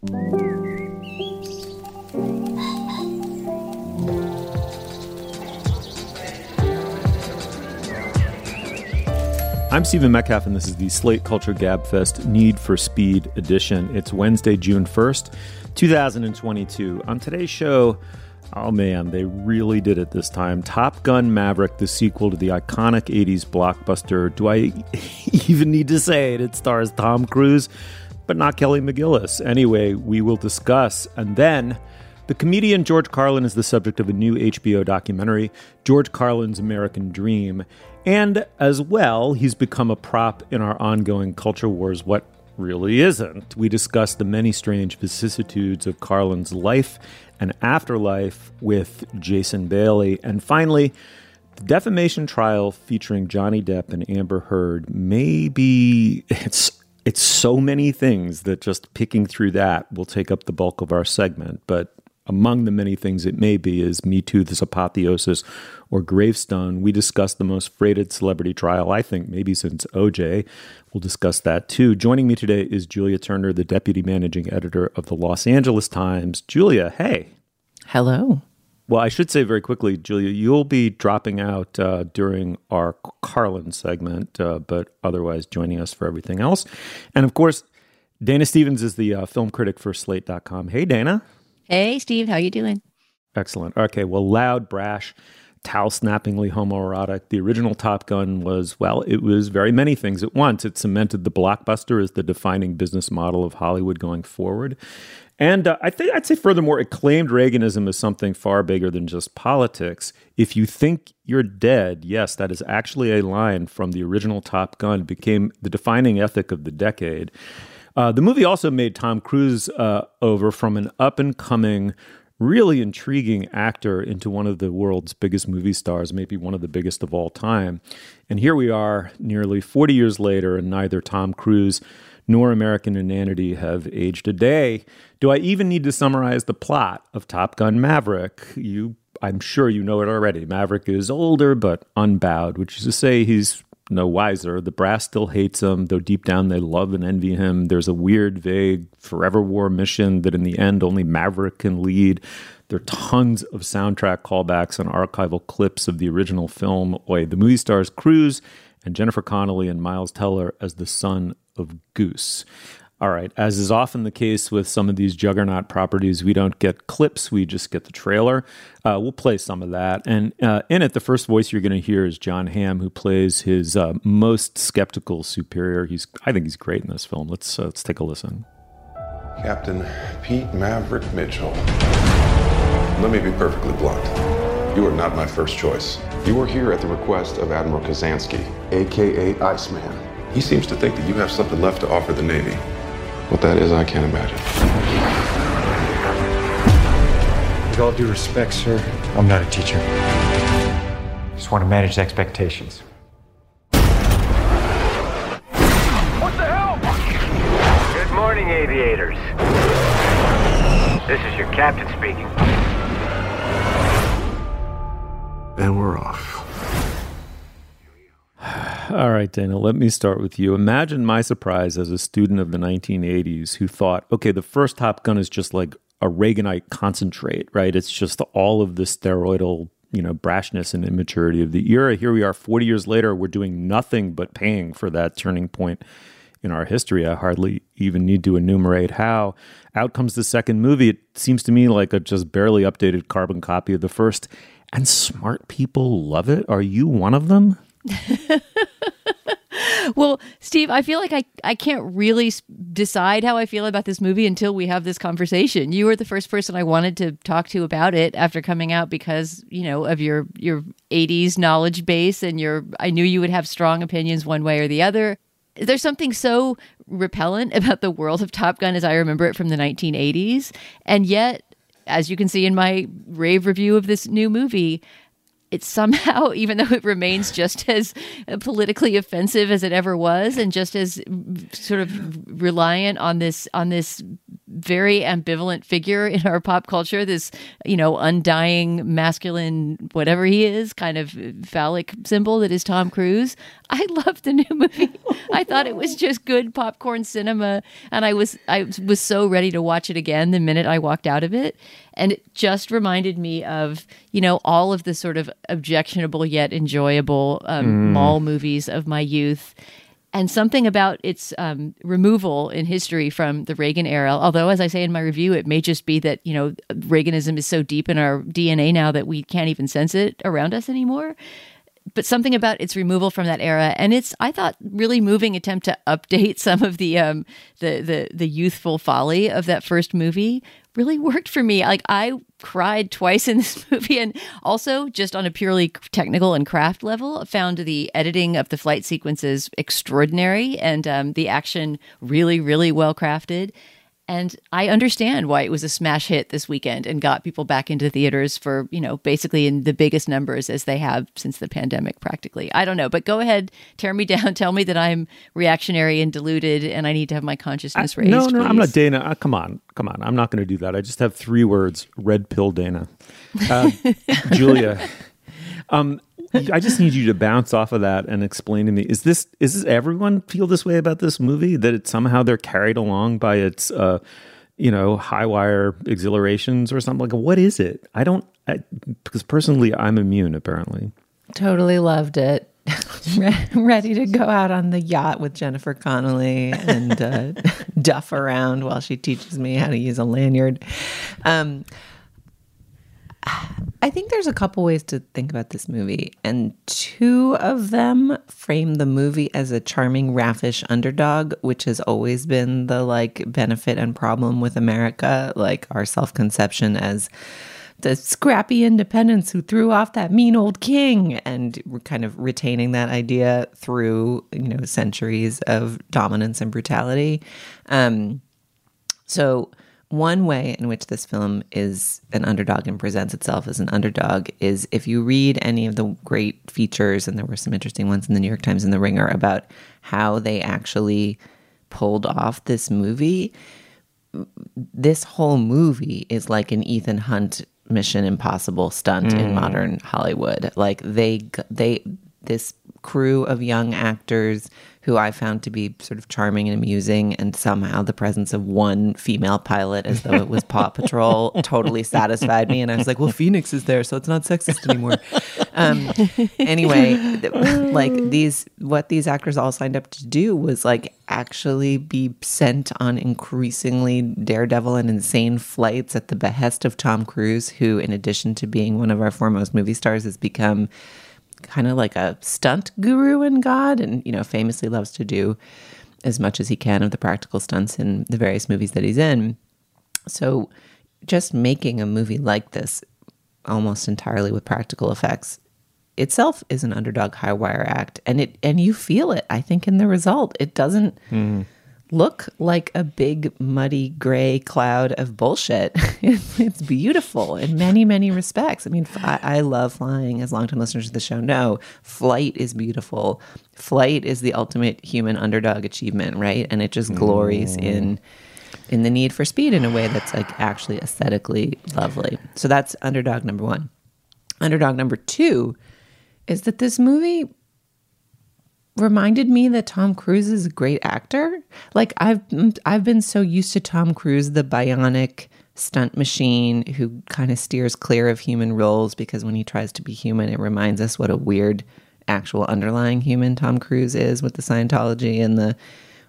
I'm Stephen Metcalf, and this is the Slate Culture Gabfest Need for Speed edition. It's Wednesday, June 1st, 2022. On today's show, oh man, they really did it this time. Top Gun Maverick, the sequel to the iconic 80s blockbuster. Do I even need to say it? It stars Tom Cruise, but not Kelly McGillis. Anyway, we will discuss. And then the comedian George Carlin is the subject of a new HBO documentary, George Carlin's American Dream. And as well, he's become a prop in our ongoing culture wars. What really isn't. We discuss the many strange vicissitudes of Carlin's life and afterlife with Jason Bailey. And finally, the defamation trial featuring Johnny Depp and Amber Heard may be it's it's so many things that just picking through that will take up the bulk of our segment. But among the many things it may be is Me Too, this apotheosis, or Gravestone. We discussed the most freighted celebrity trial, I think, maybe since OJ. We'll discuss that too. Joining me today is Julia Turner, the deputy managing editor of the Los Angeles Times. Julia, hey. Hello. Well, I should say very quickly, Julia, you'll be dropping out uh, during our Carlin segment, uh, but otherwise joining us for everything else. And of course, Dana Stevens is the uh, film critic for Slate.com. Hey, Dana. Hey, Steve, how you doing? Excellent. Okay, well, loud, brash, towel snappingly homoerotic. The original Top Gun was, well, it was very many things at once. It cemented the blockbuster as the defining business model of Hollywood going forward. And uh, I think I'd say, furthermore, it claimed Reaganism as something far bigger than just politics. If you think you're dead, yes, that is actually a line from the original Top Gun. Became the defining ethic of the decade. Uh, the movie also made Tom Cruise uh, over from an up and coming, really intriguing actor into one of the world's biggest movie stars, maybe one of the biggest of all time. And here we are, nearly 40 years later, and neither Tom Cruise nor American Inanity have aged a day. Do I even need to summarize the plot of Top Gun Maverick? You I'm sure you know it already. Maverick is older but unbowed, which is to say he's no wiser. The brass still hates him, though deep down they love and envy him. There's a weird, vague forever war mission that in the end only Maverick can lead. There are tons of soundtrack callbacks and archival clips of the original film. Oy, the movie stars Cruise and Jennifer Connelly and Miles Teller as the son of Goose. All right, as is often the case with some of these juggernaut properties, we don't get clips, we just get the trailer. Uh, we'll play some of that. And uh, in it, the first voice you're going to hear is Jon Hamm, who plays his uh, most skeptical superior. He's, I think he's great in this film. Let's, uh, let's take a listen. Captain Pete Maverick Mitchell. Let me be perfectly blunt. You are not my first choice. You are here at the request of Admiral Kazansky, aka Iceman. He seems to think that you have something left to offer the Navy. What that is, I can't imagine. With all due respect, sir, I'm not a teacher. Just want to manage expectations. What the hell? Good morning, aviators. This is your captain speaking. And we're off. All right, Dana, let me start with you. Imagine my surprise as a student of the 1980s who thought, okay, the first Top Gun is just like a Reaganite concentrate, right? It's just all of the steroidal, you know, brashness and immaturity of the era. Here we are 40 years later, we're doing nothing but paying for that turning point in our history. I hardly even need to enumerate how. Out comes the second movie. It seems to me like a just barely updated carbon copy of the first. And smart people love it. Are you one of them? well, Steve, I feel like I, I can't really decide how I feel about this movie until we have this conversation. You were the first person I wanted to talk to about it after coming out because, you know, of your your 80s knowledge base and your I knew you would have strong opinions one way or the other. There's something so repellent about the world of Top Gun as I remember it from the 1980s, and yet as you can see in my rave review of this new movie, it somehow, even though it remains just as politically offensive as it ever was, and just as sort of reliant on this on this very ambivalent figure in our pop culture, this you know undying masculine whatever he is, kind of phallic symbol that is Tom Cruise. I loved the new movie. I thought it was just good popcorn cinema, and I was I was so ready to watch it again the minute I walked out of it, and it just reminded me of you know all of the sort of objectionable yet enjoyable um, mm. mall movies of my youth and something about its um, removal in history from the Reagan era. Although, as I say in my review, it may just be that you know Reaganism is so deep in our DNA now that we can't even sense it around us anymore but something about its removal from that era and it's i thought really moving attempt to update some of the um the the, the youthful folly of that first movie really worked for me. Like i cried twice in this movie and also just on a purely technical and craft level found the editing of the flight sequences extraordinary and um, the action really really well crafted and I understand why it was a smash hit this weekend and got people back into theaters for, you know, basically in the biggest numbers as they have since the pandemic, practically. I don't know, but go ahead, tear me down, tell me that I'm reactionary and deluded and I need to have my consciousness raised. No, no, please. I'm not Dana. Uh, come on, come on. I'm not going to do that. I just have three words red pill Dana. Uh, Julia. Um, I just need you to bounce off of that and explain to me: is this is this everyone feel this way about this movie that it somehow they're carried along by its uh, you know high wire exhilarations or something like what is it? I don't I, because personally I'm immune apparently. Totally loved it. Ready to go out on the yacht with Jennifer Connelly and uh, duff around while she teaches me how to use a lanyard. Um, I think there's a couple ways to think about this movie, and two of them frame the movie as a charming, raffish underdog, which has always been the like benefit and problem with America, like our self conception as the scrappy independents who threw off that mean old king, and we're kind of retaining that idea through you know centuries of dominance and brutality. Um, so one way in which this film is an underdog and presents itself as an underdog is if you read any of the great features, and there were some interesting ones in the New York Times and the Ringer about how they actually pulled off this movie. This whole movie is like an Ethan Hunt Mission Impossible stunt mm. in modern Hollywood. Like they they this crew of young actors who I found to be sort of charming and amusing, and somehow the presence of one female pilot, as though it was Paw Patrol, totally satisfied me. And I was like, well, Phoenix is there, so it's not sexist anymore. Um, anyway, like these, what these actors all signed up to do was like actually be sent on increasingly daredevil and insane flights at the behest of Tom Cruise, who, in addition to being one of our foremost movie stars, has become kind of like a stunt guru in God and, you know, famously loves to do as much as he can of the practical stunts in the various movies that he's in. So just making a movie like this almost entirely with practical effects itself is an underdog high wire act and it and you feel it I think in the result. It doesn't mm look like a big muddy gray cloud of bullshit. it's beautiful in many, many respects. I mean, I, I love flying, as long-time listeners to the show know. Flight is beautiful. Flight is the ultimate human underdog achievement, right? And it just glories mm. in in the need for speed in a way that's like actually aesthetically lovely. So that's underdog number one. Underdog number two is that this movie reminded me that Tom Cruise is a great actor. Like I've I've been so used to Tom Cruise, the bionic stunt machine who kind of steers clear of human roles because when he tries to be human, it reminds us what a weird actual underlying human Tom Cruise is with the Scientology and the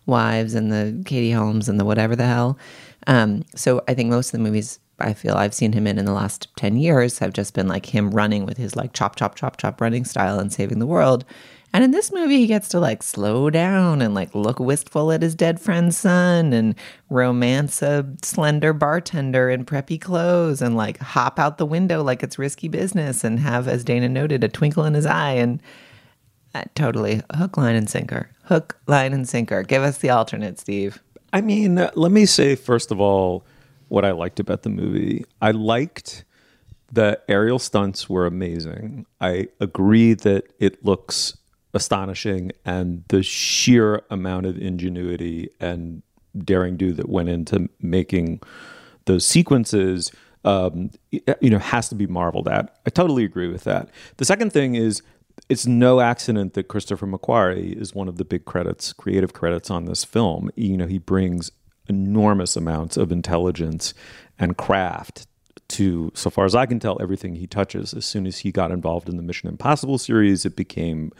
wives and the Katie Holmes and the whatever the hell. Um, so I think most of the movies I feel I've seen him in in the last 10 years have just been like him running with his like chop, chop, chop, chop running style and saving the world. And in this movie, he gets to like slow down and like look wistful at his dead friend's son and romance a slender bartender in preppy clothes and like hop out the window like it's risky business and have, as Dana noted, a twinkle in his eye. And uh, totally hook, line, and sinker. Hook, line, and sinker. Give us the alternate, Steve. I mean, uh, let me say, first of all, what I liked about the movie. I liked the aerial stunts were amazing. I agree that it looks astonishing and the sheer amount of ingenuity and daring do that went into making those sequences um, you know has to be marveled at. I totally agree with that. The second thing is it's no accident that christopher mcquarrie is one of the big credits creative credits on this film. You know he brings enormous amounts of intelligence and craft to so far as i can tell everything he touches. As soon as he got involved in the mission impossible series it became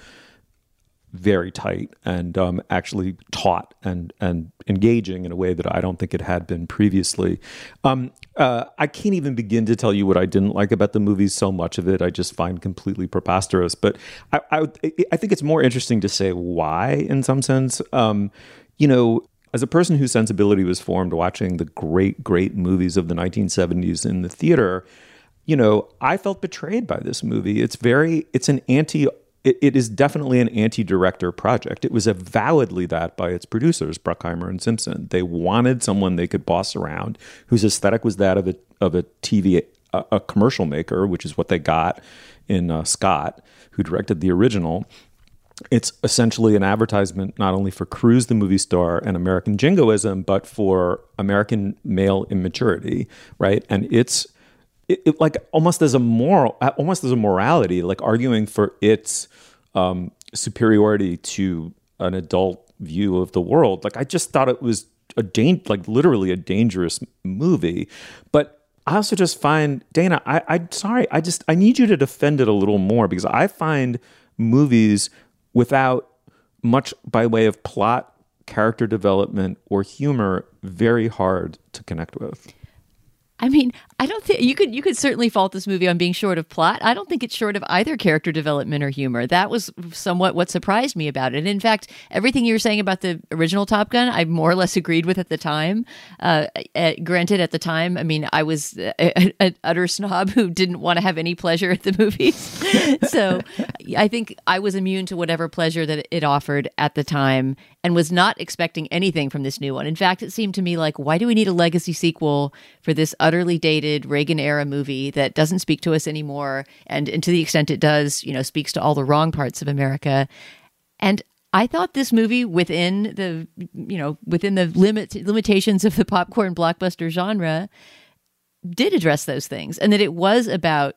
very tight and um, actually taut and and engaging in a way that I don't think it had been previously. Um, uh, I can't even begin to tell you what I didn't like about the movie. So much of it I just find completely preposterous. But I I, I think it's more interesting to say why, in some sense. Um, you know, as a person whose sensibility was formed watching the great great movies of the 1970s in the theater. You know, I felt betrayed by this movie. It's very, it's an anti it, it is definitely an anti-director project. It was avowedly that by its producers, Bruckheimer and Simpson. They wanted someone they could boss around, whose aesthetic was that of a of a TV a, a commercial maker, which is what they got in uh, Scott, who directed the original. It's essentially an advertisement not only for Cruise, the movie star, and American jingoism, but for American male immaturity, right? And it's it, it, like almost as a moral, almost as a morality, like arguing for its um, superiority to an adult view of the world. Like I just thought it was a dan- like literally a dangerous movie, but I also just find Dana. I, I'm sorry. I just I need you to defend it a little more because I find movies without much by way of plot, character development, or humor very hard to connect with. I mean, I don't think you could you could certainly fault this movie on being short of plot. I don't think it's short of either character development or humor. That was somewhat what surprised me about it. And In fact, everything you were saying about the original Top Gun, I more or less agreed with at the time. Uh, uh, granted, at the time, I mean, I was an utter snob who didn't want to have any pleasure at the movies. so I think I was immune to whatever pleasure that it offered at the time, and was not expecting anything from this new one. In fact, it seemed to me like, why do we need a legacy sequel for this utterly dated Reagan era movie that doesn't speak to us anymore? And, and to the extent it does, you know, speaks to all the wrong parts of America. And I thought this movie within the, you know, within the limit limitations of the popcorn blockbuster genre did address those things and that it was about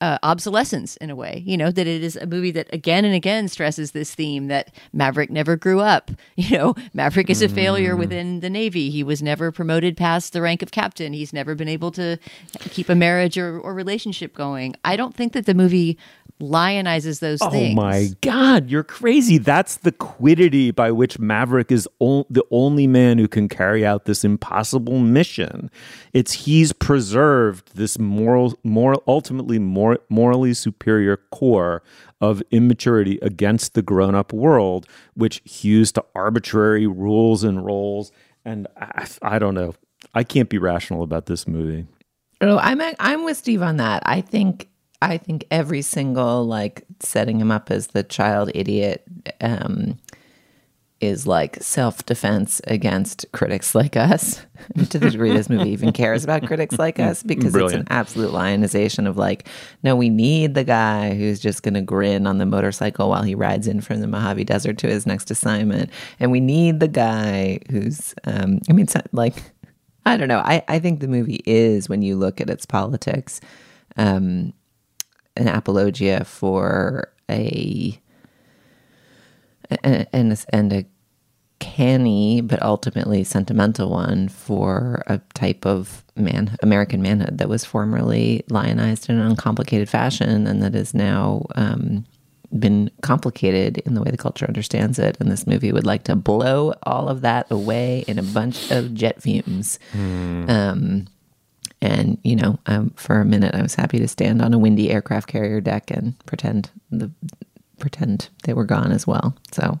uh, obsolescence in a way. You know that it is a movie that again and again stresses this theme that Maverick never grew up. You know, Maverick is a failure mm. within the Navy. He was never promoted past the rank of captain. He's never been able to keep a marriage or, or relationship going. I don't think that the movie lionizes those oh things. Oh my God, you're crazy. That's the quiddity by which Maverick is o- the only man who can carry out this impossible mission. It's he's preserved this moral, moral, ultimately more, morally superior core of immaturity against the grown up world, which hews to arbitrary rules and roles. And I, I don't know. I can't be rational about this movie. Oh, I'm I'm with Steve on that. I think I think every single like setting him up as the child idiot um, is like self defense against critics like us. to the degree this movie even cares about critics like us, because Brilliant. it's an absolute lionization of like, no, we need the guy who's just going to grin on the motorcycle while he rides in from the Mojave Desert to his next assignment, and we need the guy who's, um, I mean, like, I don't know. I I think the movie is when you look at its politics. Um, an apologia for a and and a canny but ultimately sentimental one for a type of man American manhood that was formerly lionized in an uncomplicated fashion and that is now um, been complicated in the way the culture understands it. And this movie would like to blow all of that away in a bunch of jet fumes. Um, and, you know, um, for a minute, I was happy to stand on a windy aircraft carrier deck and pretend the pretend they were gone as well. So,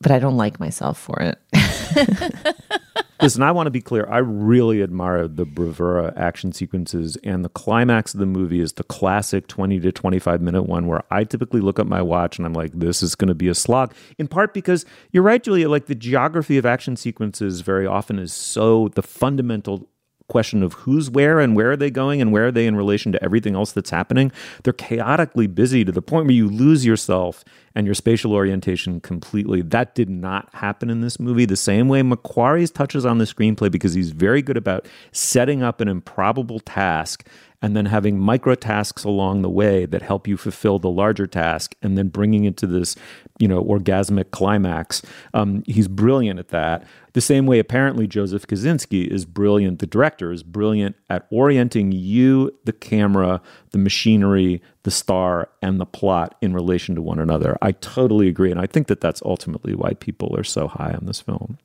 but I don't like myself for it. Listen, I want to be clear. I really admire the bravura action sequences, and the climax of the movie is the classic 20 to 25 minute one where I typically look at my watch and I'm like, this is going to be a slog. In part because you're right, Julia, like the geography of action sequences very often is so the fundamental question of who's where and where are they going and where are they in relation to everything else that's happening. They're chaotically busy to the point where you lose yourself and your spatial orientation completely. That did not happen in this movie. The same way McQuarrie's touches on the screenplay because he's very good about setting up an improbable task and then having micro tasks along the way that help you fulfill the larger task and then bringing it to this you know orgasmic climax um, he's brilliant at that. The same way apparently joseph kosinski is brilliant the director is brilliant at orienting you the camera the machinery the star and the plot in relation to one another. I totally agree and i think that that's ultimately why people are so high on this film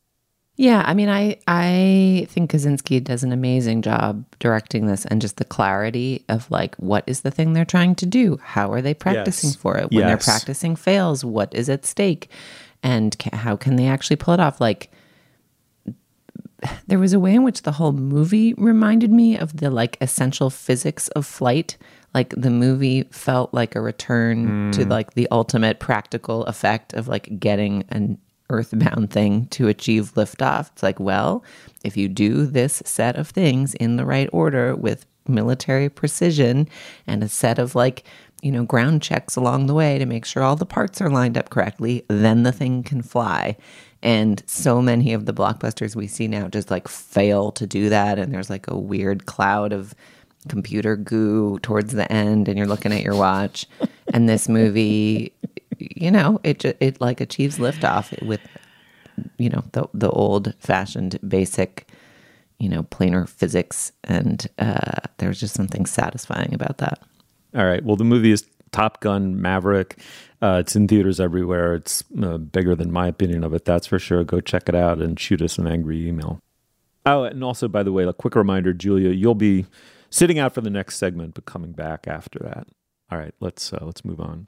Yeah, I mean, I I think Kosinski does an amazing job directing this, and just the clarity of like, what is the thing they're trying to do? How are they practicing Yes. for it? When they're practicing fails, what is at stake, and ca- how can they actually pull it off? Like, there was a way in which the whole movie reminded me of the like essential physics of flight. Like the movie felt like a return to mm. like the ultimate practical effect of like getting an earthbound thing to achieve liftoff. It's like, well, if you do this set of things in the right order with military precision and a set of like, you know, ground checks along the way to make sure all the parts are lined up correctly, then the thing can fly. And so many of the blockbusters we see now just like fail to do that. And there's like a weird cloud of computer goo towards the end, and you're looking at your watch. And this movie, you know, it it like achieves liftoff with, you know, the the old fashioned basic, you know, planar physics, and uh, there's just something satisfying about that. All right. Well, the movie is Top Gun Maverick. Uh, it's in theaters everywhere. It's uh, bigger than my opinion of it, that's for sure. Go check it out and shoot us an angry email. Oh, and also, by the way, a quick reminder, Julia, you'll be sitting out for the next segment, but coming back after that. All right, let's uh, let's move on.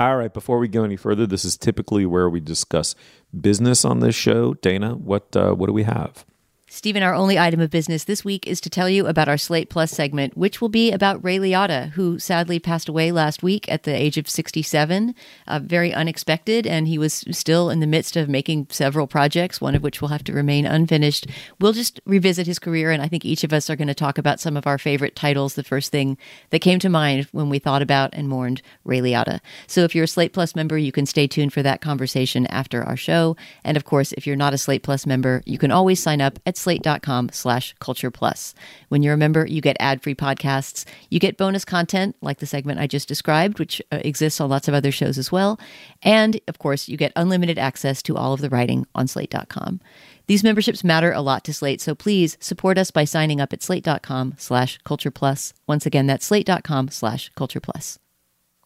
All right, before we go any further, this is typically where we discuss business on this show. Dana, what uh, what do we have? Stephen, our only item of business this week is to tell you about our Slate Plus segment, which will be about Ray Liotta, who sadly passed away last week at the age of 67. Uh, very unexpected, and he was still in the midst of making several projects, one of which will have to remain unfinished. We'll just revisit his career, and I think each of us are going to talk about some of our favorite titles, the first thing that came to mind when we thought about and mourned Ray Liotta. So if you're a Slate Plus member, you can stay tuned for that conversation after our show. And of course, if you're not a Slate Plus member, you can always sign up at slate.com slash culture plus. When you're a member, you get ad-free podcasts. You get bonus content like the segment I just described, which uh, exists on lots of other shows as well. And of course, you get unlimited access to all of the writing on slate.com. These memberships matter a lot to Slate, so please support us by signing up at slate.com slash culture plus. Once again, that's slate.com slash culture plus.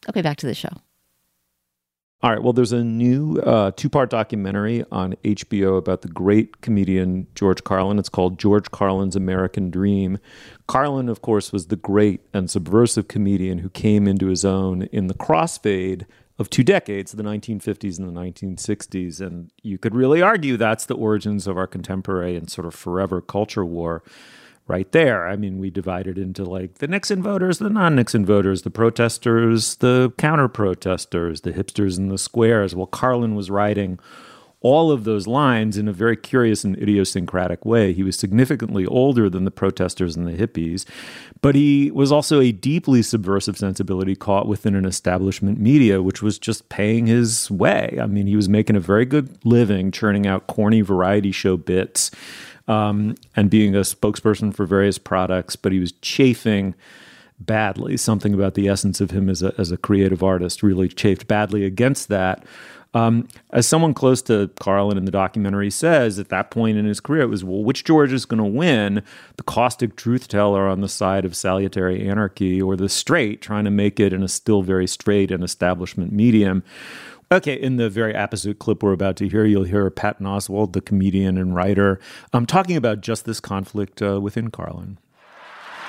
Okay, back to the show. All right. Well, there's a new uh, two part documentary on HBO about the great comedian George Carlin. It's called George Carlin's American Dream. Carlin, of course, was the great and subversive comedian who came into his own in the crossfade of two decades, the 1950s and the 1960s. And you could really argue that's the origins of our contemporary and sort of forever culture war right there. I mean, we divided into like the Nixon voters, the non Nixon voters, the protesters, the counter protesters, the hipsters in the squares. Well, Carlin was writing all of those lines in a very curious and idiosyncratic way. He was significantly older than the protesters and the hippies, but he was also a deeply subversive sensibility caught within an establishment media, which was just paying his way. I mean, he was making a very good living churning out corny variety show bits um, and being a spokesperson for various products, but he was chafing badly. Something about the essence of him as a, as a creative artist really chafed badly against that. Um, as someone close to Carlin in the documentary says, at that point in his career, it was, well, which George is going to win? The caustic truth teller on the side of salutary anarchy or the straight trying to make it in a still very straight and establishment medium? Okay, in the very apposite clip we're about to hear, you'll hear Patton Oswalt, the comedian and writer, um, talking about just this conflict uh, within Carlin.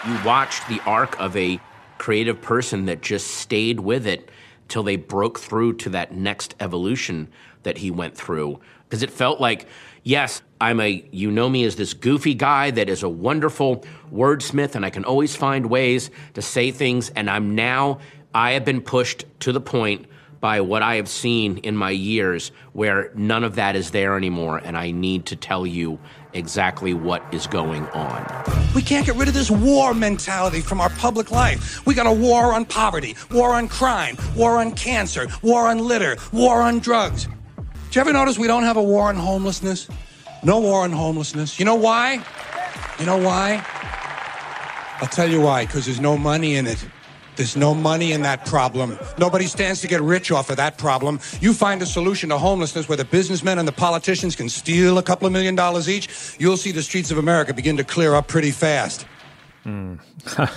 You watched the arc of a creative person that just stayed with it till they broke through to that next evolution that he went through. Because it felt like, yes, I'm a, you know me as this goofy guy that is a wonderful wordsmith and I can always find ways to say things. And I'm now, I have been pushed to the point by what I have seen in my years where none of that is there anymore. And I need to tell you exactly what is going on. We can't get rid of this war mentality from our public life. We got a war on poverty, war on crime, war on cancer, war on litter, war on drugs. Did you ever notice we don't have a war on homelessness? No war on homelessness. You know why? You know why? I'll tell you why, because there's no money in it. There's no money in that problem. Nobody stands to get rich off of that problem. You find a solution to homelessness where the businessmen and the politicians can steal a couple of million dollars each, you'll see the streets of America begin to clear up pretty fast. Mm.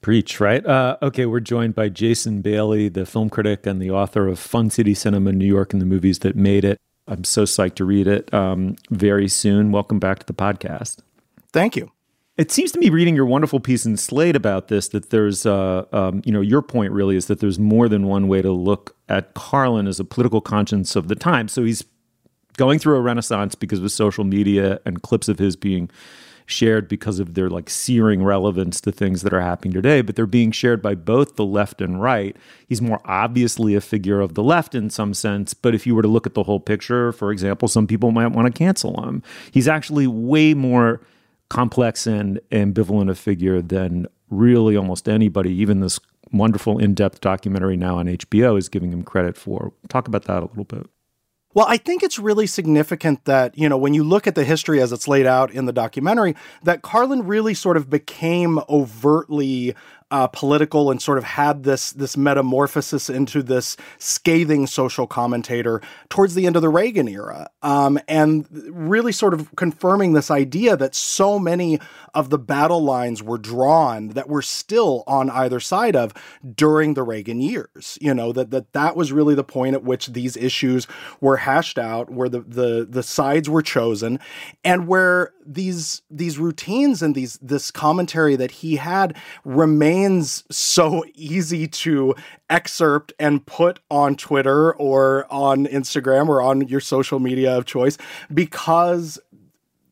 Preach, right? Uh, okay, we're joined by Jason Bailey, the film critic and the author of Fun City Cinema New York and the movies that made it. I'm so psyched to read it um, very soon. Welcome back to the podcast. Thank you. It seems to me, reading your wonderful piece in Slate about this, that there's, uh, um, you know, your point really is that there's more than one way to look at Carlin as a political conscience of the time. So he's going through a renaissance because of social media and clips of his being shared because of their like searing relevance to things that are happening today, but they're being shared by both the left and right. He's more obviously a figure of the left in some sense, but if you were to look at the whole picture, for example, some people might want to cancel him. He's actually way more complex and ambivalent a figure than really almost anybody, even this wonderful in depth documentary now on HBO is giving him credit for. Talk about that a little bit. Well, I think it's really significant that, you know, when you look at the history as it's laid out in the documentary, that Carlin really sort of became overtly uh, political and sort of had this this metamorphosis into this scathing social commentator towards the end of the Reagan era, um, and really sort of confirming this idea that so many of the battle lines were drawn that were still on either side of during the Reagan years. You know that that that was really the point at which these issues were hashed out, where the the the sides were chosen, and where these these routines and these this commentary that he had remained remains so easy to excerpt and put on Twitter or on Instagram or on your social media of choice because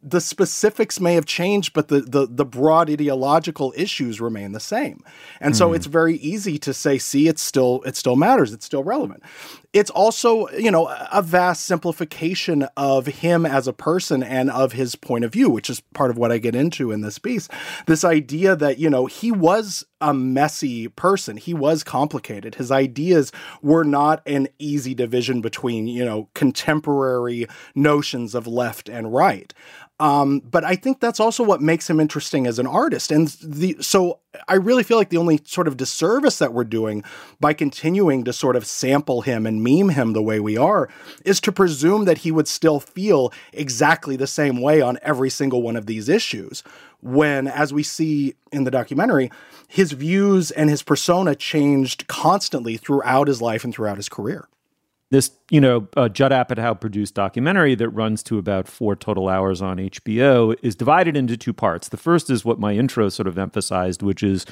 the specifics may have changed, but the, the, the broad ideological issues remain the same. And so mm. it's very easy to say, see, it's still it still matters, it's still relevant. It's also, you know, a vast simplification of him as a person and of his point of view, which is part of what I get into in this piece. This idea that, you know, he was a messy person. He was complicated. His ideas were not an easy division between, you know, contemporary notions of left and right. Um, but I think that's also what makes him interesting as an artist. And the so I really feel like the only sort of disservice that we're doing by continuing to sort of sample him and meme him the way we are is to presume that he would still feel exactly the same way on every single one of these issues. When, as we see in the documentary, his views and his persona changed constantly throughout his life and throughout his career this you know uh, Judd Apatow produced documentary that runs to about four total hours on HBO is divided into two parts. The first is what my intro sort of emphasized, which is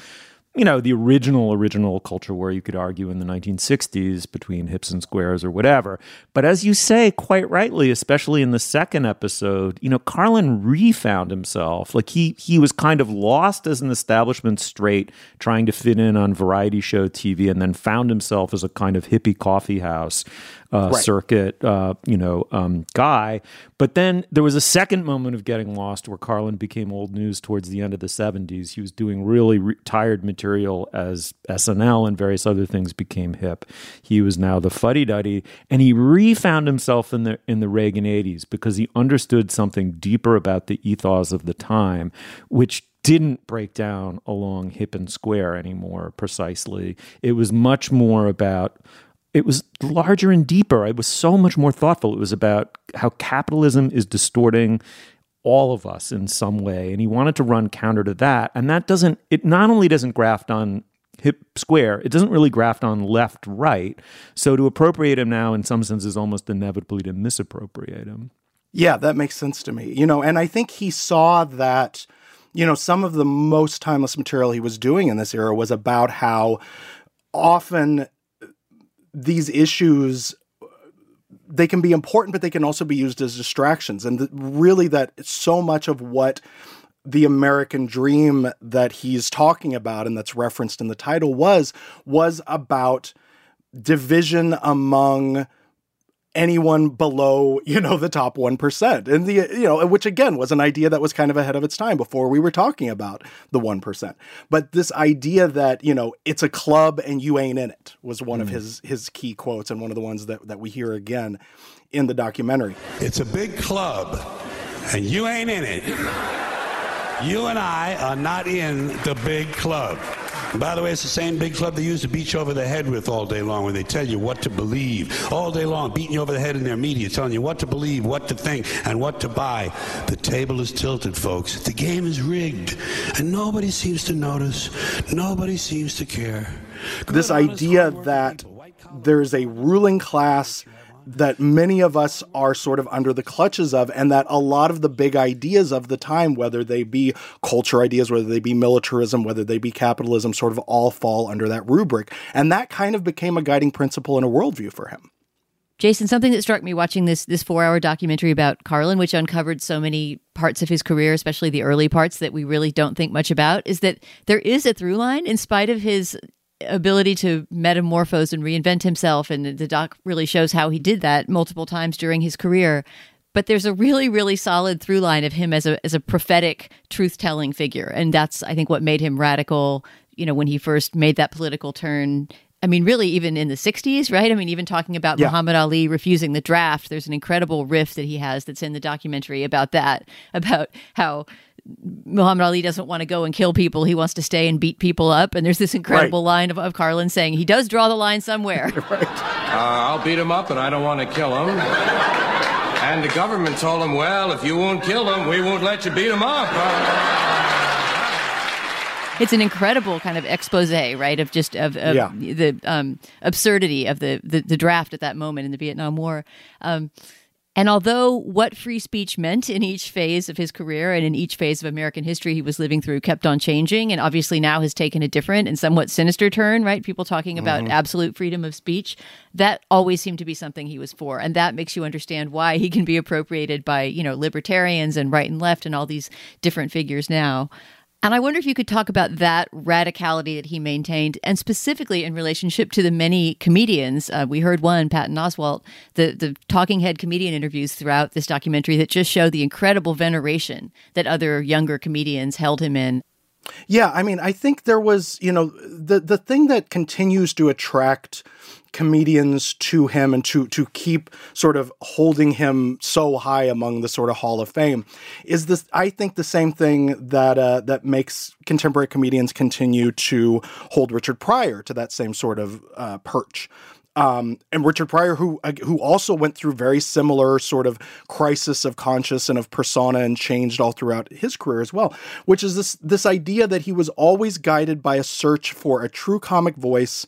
you know, the original, original culture war you could argue in the 1960s between hips and squares or whatever. But as you say, quite rightly, especially in the second episode, you know, Carlin refound himself. Like he he was kind of lost as an establishment straight, trying to fit in on variety show TV, and then found himself as a kind of hippie coffee house uh, Right. circuit, uh, you know, um, guy. But then there was a second moment of getting lost where Carlin became old news towards the end of the 70s. He was doing really re- tired material as SNL and various other things became hip. He was now the fuddy duddy, and he refound himself in the in the Reagan 80s because he understood something deeper about the ethos of the time, which didn't break down along hip and square anymore precisely. It was much more about it was larger and deeper. It was so much more thoughtful. It was about how capitalism is distorting all of us in some way. And he wanted to run counter to that. And that doesn't, it not only doesn't graft on hip square, it doesn't really graft on left right. So to appropriate him now, in some sense, is almost inevitably to misappropriate him. Yeah, that makes sense to me. You know, and I think he saw that, you know, some of the most timeless material he was doing in this era was about how often these issues they can be important but they can also be used as distractions. And really that so much of what the American dream that he's talking about and that's referenced in the title was was about division among anyone below you know the top 1% and the you know which again was an idea that was kind of ahead of its time before we were talking about the 1% but this idea that you know it's a club and you ain't in it was one of mm. his his key quotes and one of the ones that that we hear again in the documentary It's a big club, and you ain't in it. You and I are not in the big club. By the way, it's the same big club they used to beat you over the head with all day long when they tell you what to believe. All day long, beating you over the head in their media, telling you what to believe, what to think, and what to buy. The table is tilted, folks. The game is rigged. And nobody seems to notice. Nobody seems to care. this idea that there's a ruling class that many of us are sort of under the clutches of, and that a lot of the big ideas of the time, whether they be culture ideas, whether they be militarism, whether they be capitalism, sort of all fall under that rubric. And that kind of became a guiding principle and a worldview for him. Jason, something that struck me watching this this four hour documentary about Carlin, which uncovered so many parts of his career, especially the early parts that we really don't think much about, is that there is a through line in spite of his ability to metamorphose and reinvent himself. And the doc really shows how he did that multiple times during his career. But there's a really, really solid through line of him as a as a prophetic truth telling figure. And that's I think what made him radical, you know, when he first made that political turn I mean, really, even in the 60s, right? I mean, even talking about Yeah. Muhammad Ali refusing the draft, there's an incredible riff that he has that's in the documentary about that, about how Muhammad Ali doesn't want to go and kill people. He wants to stay and beat people up. And there's this incredible line of, of Carlin saying he does draw the line somewhere. Uh, I'll beat him up, and I don't want to kill him. And the government told him, well, if you won't kill him, we won't let you beat him up. it's an incredible kind of expose, right? Of just of, of Yeah. the um, absurdity of the, the the draft at that moment in the Vietnam War. Um, and although what free speech meant in each phase of his career and in each phase of American history he was living through kept on changing, and obviously now has taken a different and somewhat sinister turn, right? People talking about Mhm. absolute freedom of speech, that always seemed to be something he was for. And that makes you understand why he can be appropriated by, you know, libertarians and right and left and all these different figures now. And I wonder if you could talk about that radicality that he maintained, and specifically in relationship to the many comedians. Uh, we heard one, Patton Oswalt, the, the talking head comedian interviews throughout this documentary that just show the incredible veneration that other younger comedians held him in. Yeah, I mean, I think there was, you know, the the thing that continues to attract comedians to him and to to keep sort of holding him so high among the sort of Hall of Fame is this. I think the same thing that uh, that makes contemporary comedians continue to hold Richard Pryor to that same sort of uh, perch. Um, and Richard Pryor, who uh, who also went through very similar sort of crisis of conscience and of persona and changed all throughout his career as well, which is this this idea that he was always guided by a search for a true comic voice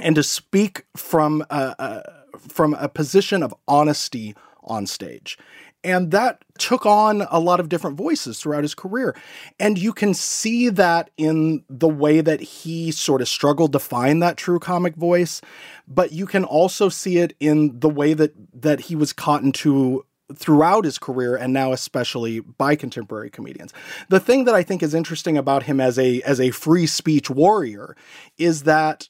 and to speak from a, a, from a position of honesty on stage. And that took on a lot of different voices throughout his career. And you can see that in the way that he sort of struggled to find that true comic voice, but you can also see it in the way that that he was caught into throughout his career and now especially by contemporary comedians. The thing that I think is interesting about him as a as a free speech warrior is that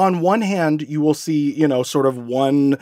on one hand, you will see, you know, sort of one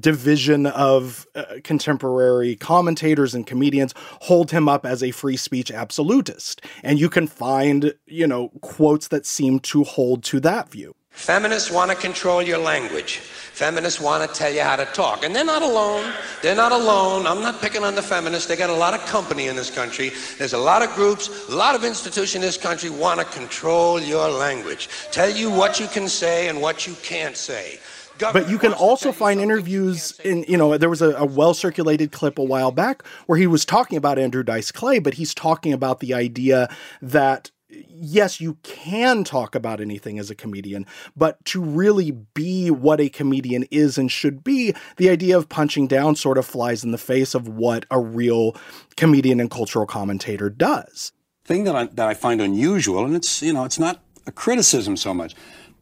division of uh, contemporary commentators and comedians hold him up as a free speech absolutist. And you can find, you know, quotes that seem to hold to that view. Feminists want to control your language. Feminists want to tell you how to talk. And they're not alone. They're not alone. I'm not picking on the feminists. They got a lot of company in this country. There's a lot of groups, a lot of institutions in this country want to control your language. Tell you what you can say and what you can't say. But you can also find interviews in, you know, there was a, a well circulated clip a while back where he was talking about Andrew Dice Clay, but he's talking about the idea that yes, you can talk about anything as a comedian, but to really be what a comedian is and should be, the idea of punching down sort of flies in the face of what a real comedian and cultural commentator does. Thing that I, that I find unusual, and it's, you know, it's not a criticism so much,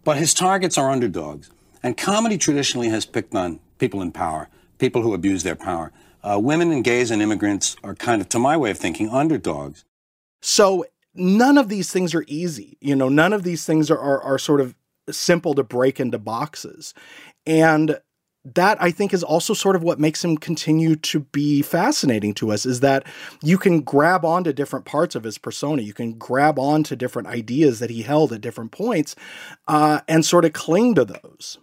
but his targets are underdogs. And comedy traditionally has picked on people in power, people who abuse their power. Uh, women and gays and immigrants are kind of, to my way of thinking, underdogs. So none of these things are easy. You know, none of these things are, are, are sort of simple to break into boxes. And that I think is also sort of what makes him continue to be fascinating to us is that you can grab onto different parts of his persona. You can grab onto different ideas that he held at different points uh, and sort of cling to those.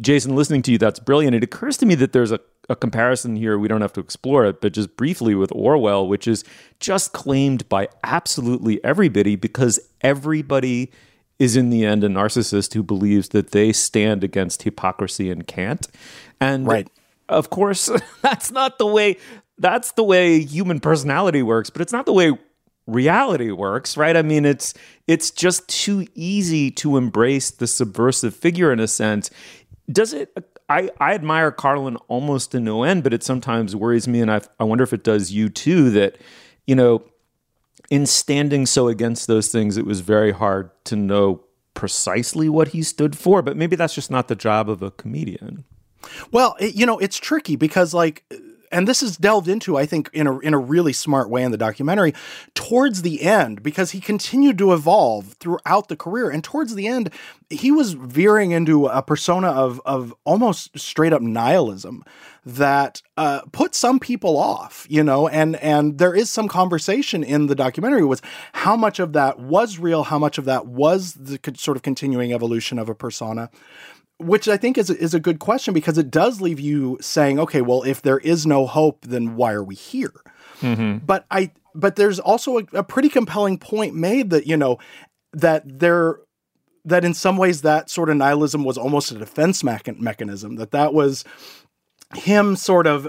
Jason, listening to you, that's brilliant. It occurs to me that there's a, a comparison here. We don't have to explore it, but just briefly with Orwell, which is just claimed by absolutely everybody because everybody is in the end a narcissist who believes that they stand against hypocrisy and can't. And right. of course, that's not the way that's the way human personality works, but it's not the way reality works, right? I mean, it's it's just too easy to embrace the subversive figure in a sense does it I, I admire Carlin almost to no end, but it sometimes worries me, and I, I wonder if it does you too. That you know, in standing so against those things, it was very hard to know precisely what he stood for. But maybe that's just not the job of a comedian. Well, it, you know, it's tricky because like and this is delved into, I think, in a in a really smart way in the documentary. Towards the end, because he continued to evolve throughout the career, and towards the end, he was veering into a persona of of almost straight up nihilism that uh, put some people off, you know, and and there is some conversation in the documentary was how much of that was real, how much of that was the sort of continuing evolution of a persona which I think is is a good question because it does leave you saying, okay, well, if there is no hope, then why are we here? Mm-hmm. But I but there's also a, a, pretty compelling point made that you know that there that in some ways that sort of nihilism was almost a defense mechanism that that was him sort of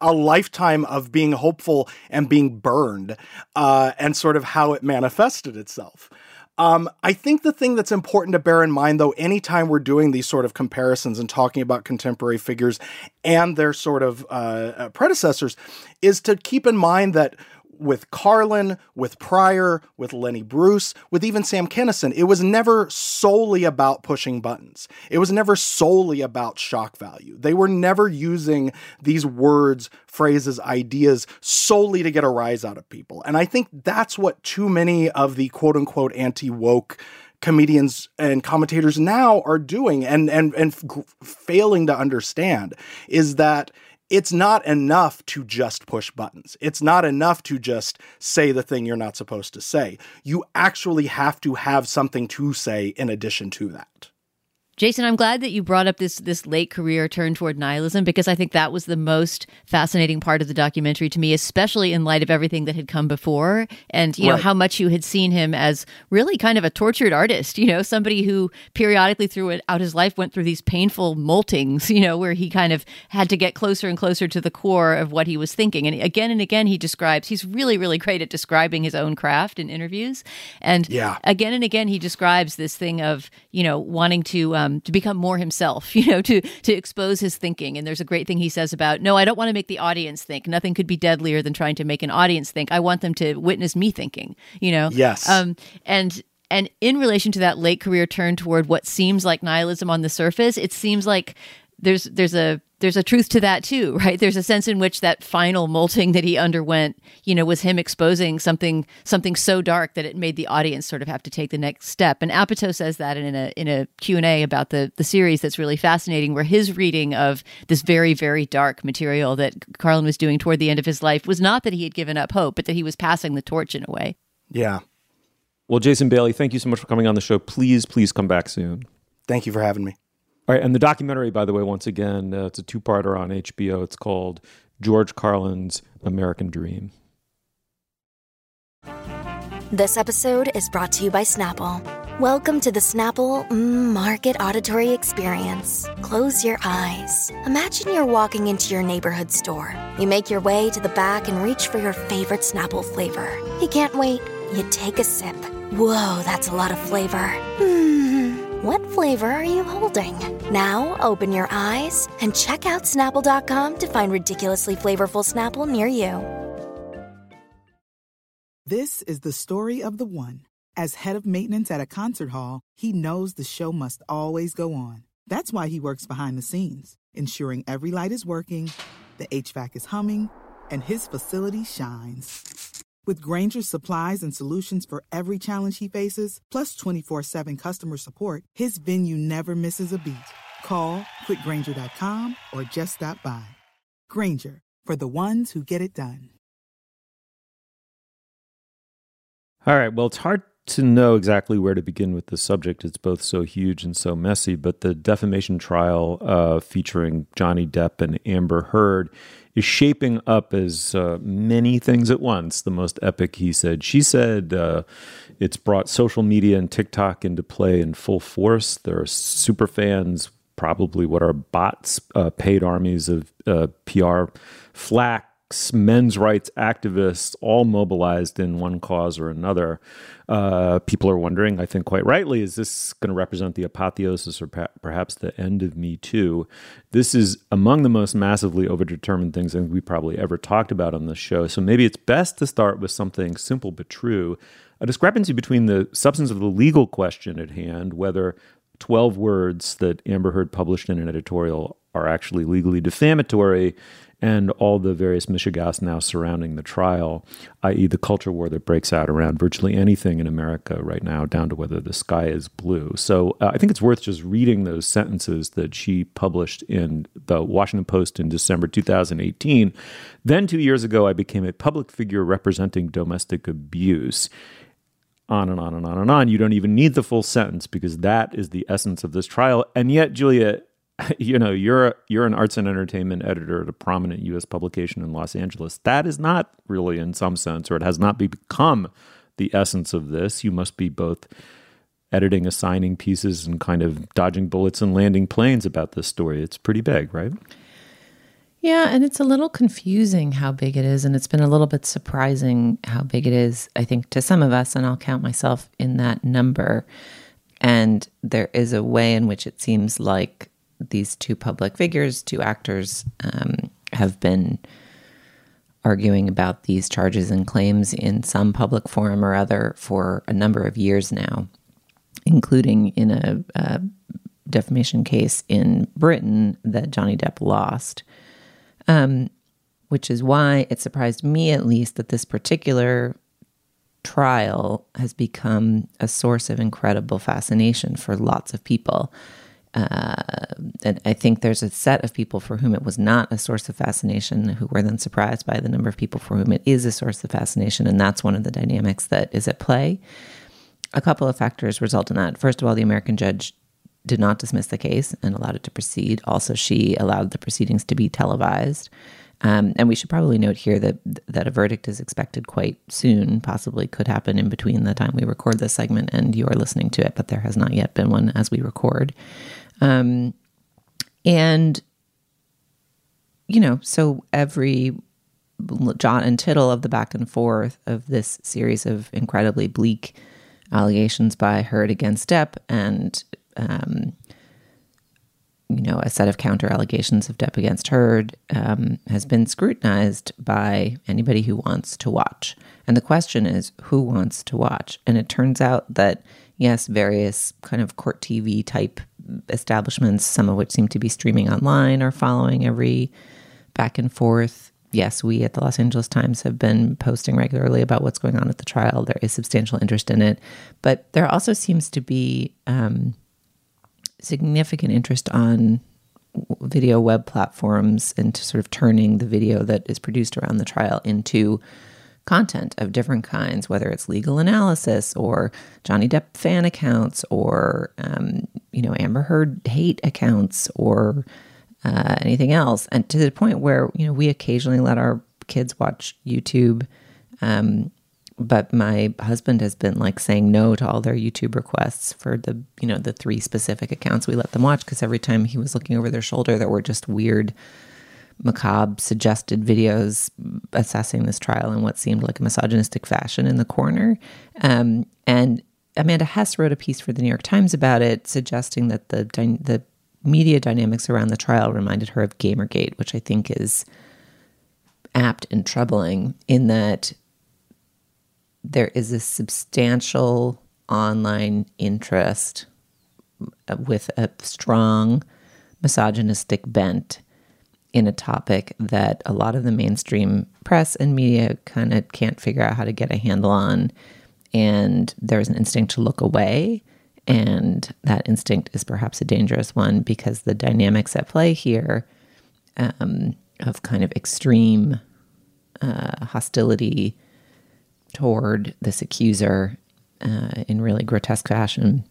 a lifetime of being hopeful and being burned uh, and sort of how it manifested itself um, I think the thing that's important to bear in mind, though, anytime we're doing these sort of comparisons and talking about contemporary figures and their sort of uh, uh predecessors, is to keep in mind that with Carlin, with Pryor, with Lenny Bruce, with even Sam Kinison, it was never solely about pushing buttons. It was never solely about shock value. They were never using these words, phrases, ideas solely to get a rise out of people. And I think that's what too many of the quote unquote anti woke comedians and commentators now are doing and and and f- failing to understand is that it's not enough to just push buttons. It's not enough to just say the thing you're not supposed to say. You actually have to have something to say in addition to that. Jason, I'm glad that you brought up this this late career turn toward nihilism because I think that was the most fascinating part of the documentary to me, especially in light of everything that had come before and you know how much you had seen him as really kind of a tortured artist, you know, somebody who periodically throughout his life went through these painful moltings, you know, where he kind of had to get closer and closer to the core of what he was thinking. And again and again he describes he's really really great at describing his own craft in interviews. And yeah. again and again he describes this thing of, you know, wanting to um, um, to become more himself, you know, to to expose his thinking. And there's a great thing he says about, no, I don't want to make the audience think. Nothing could be deadlier than trying to make an audience think. I want them to witness me thinking, you know. Yes. Um, and and in relation to that late career turn toward what seems like nihilism on the surface, it seems like there's there's a there's a truth to that too, right? There's a sense in which that final molting that he underwent, you know, was him exposing something something so dark that it made the audience sort of have to take the next step. And Apatow says that in a in a Q&A about the the series that's really fascinating where his reading of this very very dark material that Carlin was doing toward the end of his life was not that he had given up hope, but that he was passing the torch in a way. Yeah. Well, Jason Bailey, thank you so much for coming on the show. Please, please come back soon. Thank you for having me. All right, and the documentary, by the way, once again, uh, it's a two-parter on HBO. It's called George Carlin's American Dream. This episode is brought to you by Snapple. Welcome to the Snapple mm, Market Auditory Experience. Close your eyes. Imagine you're walking into your neighborhood store. You make your way to the back and reach for your favorite Snapple flavor. You can't wait. You take a sip. Whoa, that's a lot of flavor. Hmm. Flavor are you holding? Now open your eyes and check out Snapple.com to find ridiculously flavorful Snapple near you. This is the story of the one. As head of maintenance at a concert hall, he knows the show must always go on. That's why he works behind the scenes, ensuring every light is working, the HVAC is humming, and his facility shines. With Grainger's supplies and solutions for every challenge he faces, plus 24 7 customer support, his venue never misses a beat. Call quickgranger.com or just stop by. Granger, for the ones who get it done. All right. Well, it's hard to know exactly where to begin with the subject. It's both so huge and so messy. But the defamation trial uh, featuring Johnny Depp and Amber Heard is shaping up as uh, many things at once. The most epic, he said. She said uh, it's brought social media and TikTok into play in full force. There are super fans, probably what are bots, uh, paid armies of uh, PR flack men's rights activists, all mobilized in one cause or another. Uh, people are wondering, I think quite rightly, is this going to represent the apotheosis or perhaps the end of Me Too? This is among the most massively overdetermined things we probably ever talked about on this show. So maybe it's best to start with something simple but true a discrepancy between the substance of the legal question at hand, whether 12 words that Amber Heard published in an editorial are actually legally defamatory and all the various mishigas now surrounding the trial, i.e., the culture war that breaks out around virtually anything in America right now, down to whether the sky is blue. So uh, I think it's worth just reading those sentences that she published in the Washington Post in December 2018. Then, two years ago, I became a public figure representing domestic abuse on and on and on and on. You don't even need the full sentence because that is the essence of this trial. And yet, Julia, you know you're you're an arts and entertainment editor at a prominent U.S. publication in Los Angeles. That is not really, in some sense, or it has not become the essence of this. You must be both editing, assigning pieces, and kind of dodging bullets and landing planes about this story. It's pretty big, right? Yeah, and it's a little confusing how big it is, and it's been a little bit surprising how big it is. I think to some of us, and I'll count myself in that number. And there is a way in which it seems like these two public figures, two actors, um, have been arguing about these charges and claims in some public forum or other for a number of years now, including in a, a defamation case in Britain that Johnny Depp lost. Um, which is why it surprised me, at least, that this particular trial has become a source of incredible fascination for lots of people. Uh, and I think there's a set of people for whom it was not a source of fascination who were then surprised by the number of people for whom it is a source of fascination. And that's one of the dynamics that is at play. A couple of factors result in that. First of all, the American judge did not dismiss the case and allowed it to proceed. Also, she allowed the proceedings to be televised. Um, and we should probably note here that that a verdict is expected quite soon. Possibly could happen in between the time we record this segment and you are listening to it, but there has not yet been one as we record. Um, and, you know, so every jot and tittle of the back and forth of this series of incredibly bleak allegations by Heard against Depp and, um, you know, a set of counter allegations of Depp against Heard um, has been scrutinized by anybody who wants to watch. And the question is, who wants to watch? And it turns out that yes, various kind of court TV type establishments, some of which seem to be streaming online are following every back and forth. Yes, we at the Los Angeles Times have been posting regularly about what's going on at the trial. There is substantial interest in it. But there also seems to be um, significant interest on video web platforms into sort of turning the video that is produced around the trial into content of different kinds, whether it's legal analysis or Johnny Depp fan accounts or, um, you know, Amber Heard hate accounts or uh, anything else. And to the point where, you know, we occasionally let our kids watch YouTube. Um, but my husband has been like saying no to all their YouTube requests for the, you know, the three specific accounts we let them watch because every time he was looking over their shoulder, there were just weird, macabre, suggested videos assessing this trial in what seemed like a misogynistic fashion in the corner. Um, and Amanda Hess wrote a piece for the New York Times about it, suggesting that the the media dynamics around the trial reminded her of Gamergate, which I think is apt and troubling in that there is a substantial online interest with a strong misogynistic bent in a topic that a lot of the mainstream press and media kind of can't figure out how to get a handle on. And there's an instinct to look away. And that instinct is perhaps a dangerous one because the dynamics at play here um, of kind of extreme uh, hostility toward this accuser uh, in really grotesque fashion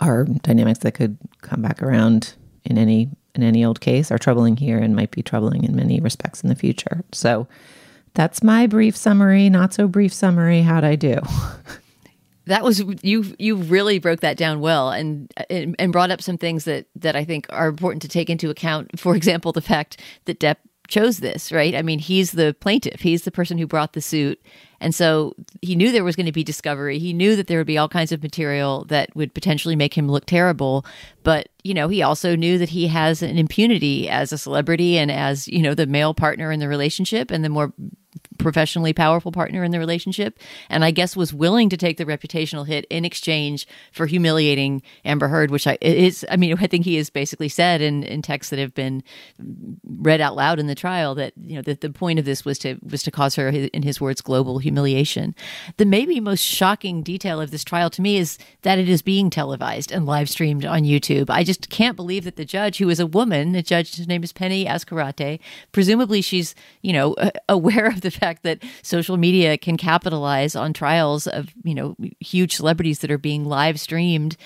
are dynamics that could come back around in any in any old case are troubling here and might be troubling in many respects in the future. So that's my brief summary, not so brief summary. How'd I do? that was you you really broke that down well and and brought up some things that that I think are important to take into account. For example, the fact that Depp chose this, right? I mean, he's the plaintiff. He's the person who brought the suit. And so he knew there was going to be discovery. He knew that there would be all kinds of material that would potentially make him look terrible. But, you know, he also knew that he has an impunity as a celebrity and as, you know, the male partner in the relationship and the more professionally powerful partner in the relationship, and I guess was willing to take the reputational hit in exchange for humiliating Amber Heard, which I is I mean I think he has basically said in, in texts that have been read out loud in the trial that you know that the point of this was to was to cause her in his words global humiliation. The maybe most shocking detail of this trial to me is that it is being televised and live streamed on YouTube. I just can't believe that the judge, who is a woman, the judge's name is Penney Azcarate, presumably she's you know aware of the fact that social media can capitalize on trials of you know huge celebrities that are being live streamed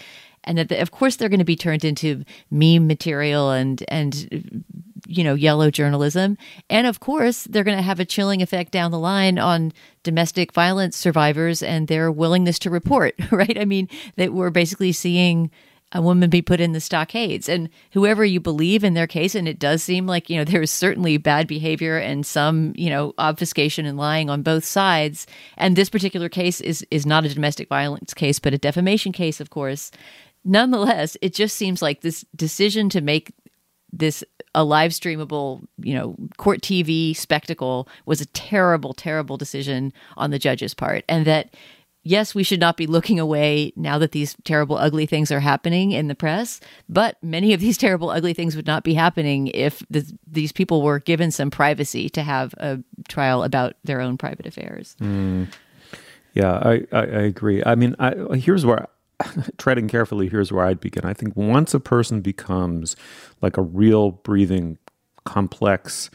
and that the, of course they're going to be turned into meme material and and you know yellow journalism. And of course they're going to have a chilling effect down the line on domestic violence survivors and their willingness to report right? I mean that we're basically seeing a woman be put in the stockades. And whoever you believe in their case and it does seem like you know there is certainly bad behavior and some you know obfuscation and lying on both sides. And this particular case is is not a domestic violence case but a defamation case of course. Nonetheless it just seems like this decision to make this a live streamable you know court tv spectacle was a terrible terrible decision on the judge's part and that yes, we should not be looking away now that these terrible, ugly things are happening in the press. But many of these terrible, ugly things would not be happening if the, these people were given some privacy to have a trial about their own private affairs. Mm. Yeah, I, I, I, agree. I mean, I, here's where treading carefully. Here's where I'd begin. I think once a person becomes like a real breathing, complex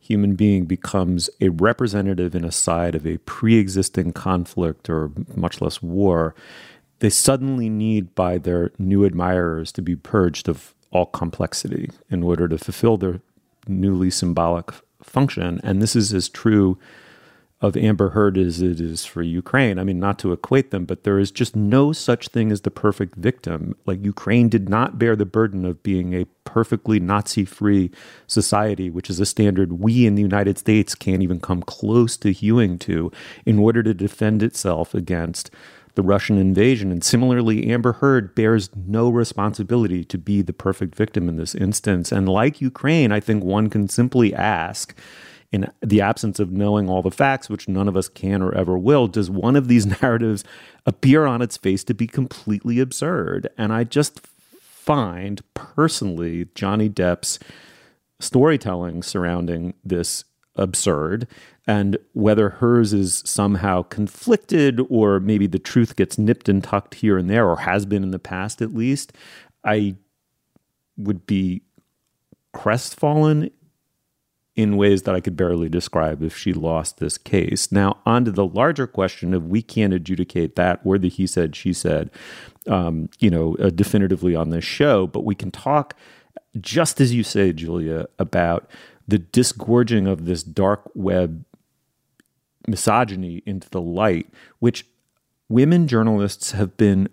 human being becomes a representative in a side of a pre existing conflict or much less war, they suddenly need by their new admirers to be purged of all complexity in order to fulfill their newly symbolic function. And this is as true of Amber Heard as it is for Ukraine. I mean, not to equate them, but there is just no such thing as the perfect victim. Like Ukraine did not bear the burden of being a perfectly Nazi free society, which is a standard we in the United States can't even come close to hewing to in order to defend itself against the Russian invasion. And similarly, Amber Heard bears no responsibility to be the perfect victim in this instance. And like Ukraine, I think one can simply ask in the absence of knowing all the facts, which none of us can or ever will, does one of these narratives appear on its face to be completely absurd? And I just find personally Johnny Depp's storytelling surrounding this absurd and whether hers is somehow conflicted or maybe the truth gets nipped and tucked here and there or has been in the past at least i would be crestfallen in ways that I could barely describe if she lost this case. Now, on to the larger question of we can't adjudicate that or the he said, she said, um, you know, uh, definitively on this show, but we can talk, just as you say, Julia, about the disgorging of this dark web misogyny into the light, which women journalists have been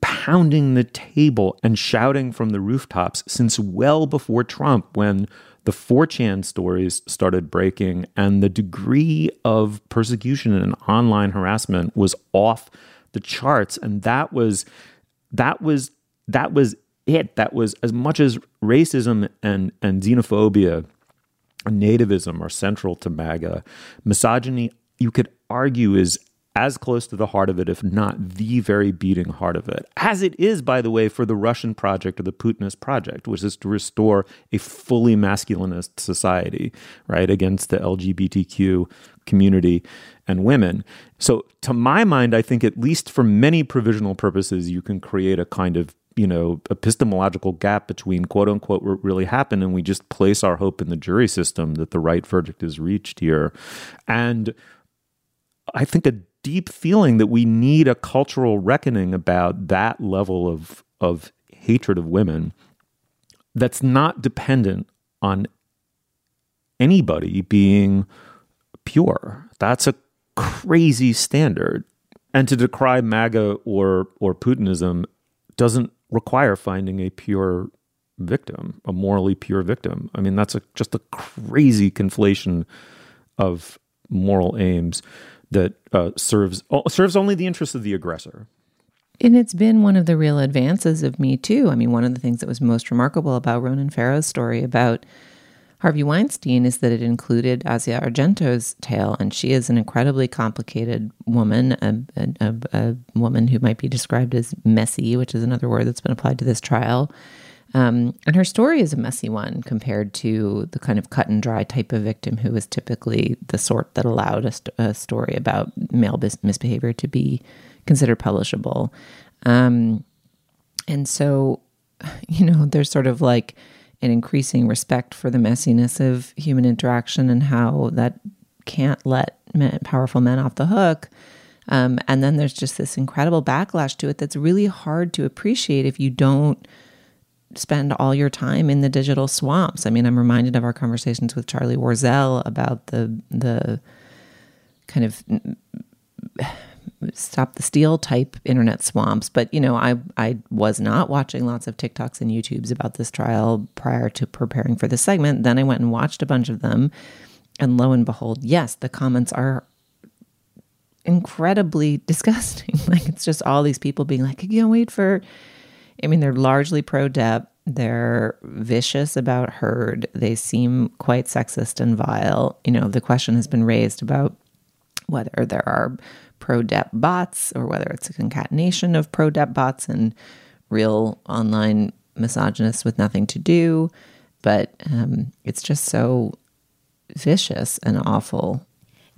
pounding the table and shouting from the rooftops since well before Trump, when the 4chan stories started breaking and the degree of persecution and online harassment was off the charts. And that was, that was, that was it. That was as much as racism and, and xenophobia nativism are central to MAGA. Misogyny, you could argue, is as close to the heart of it, if not the very beating heart of it. As it is, by the way, for the Russian project or the Putinist project, which is to restore a fully masculinist society, right, against the LGBTQ community and women. So, to my mind, I think at least for many provisional purposes, you can create a kind of you know epistemological gap between quote unquote what really happened and we just place our hope in the jury system that the right verdict is reached here and i think a deep feeling that we need a cultural reckoning about that level of of hatred of women that's not dependent on anybody being pure. That's a crazy standard. And to decry maga or or putinism doesn't require finding a pure victim, a morally pure victim. I mean, that's a, just a crazy conflation of moral aims that uh, serves serves only the interests of the aggressor. And it's been one of the real advances of Me Too. I mean, one of the things that was most remarkable about Ronan Farrow's story about Harvey Weinstein is that it included Asia Argento's tale, and she is an incredibly complicated woman, a, a, a, woman who might be described as messy, which is another word that's been applied to this trial. Um, and her story is a messy one compared to the kind of cut and dry type of victim who was typically the sort that allowed a, st- a story about male bis- misbehavior to be considered publishable. Um, and so, you know, there's sort of like, an increasing respect for the messiness of human interaction and how that can't let men, powerful men off the hook. Um, and then there's just this incredible backlash to it that's really hard to appreciate if you don't spend all your time in the digital swamps. I mean, I'm reminded of our conversations with Charlie Warzel about the the kind of stop the steal type internet swamps. But you know, I I was not watching lots of TikToks and YouTubes about this trial prior to preparing for this segment. Then I went and watched a bunch of them, and lo and behold, yes, the comments are incredibly disgusting. like it's just all these people being like, "You can't wait for." I mean, they're largely pro Depp. They're vicious about Heard. They seem quite sexist and vile. You know, the question has been raised about whether there are pro Depp bots or whether it's a concatenation of pro Depp bots and real online misogynists with nothing to do. But um, it's just so vicious and awful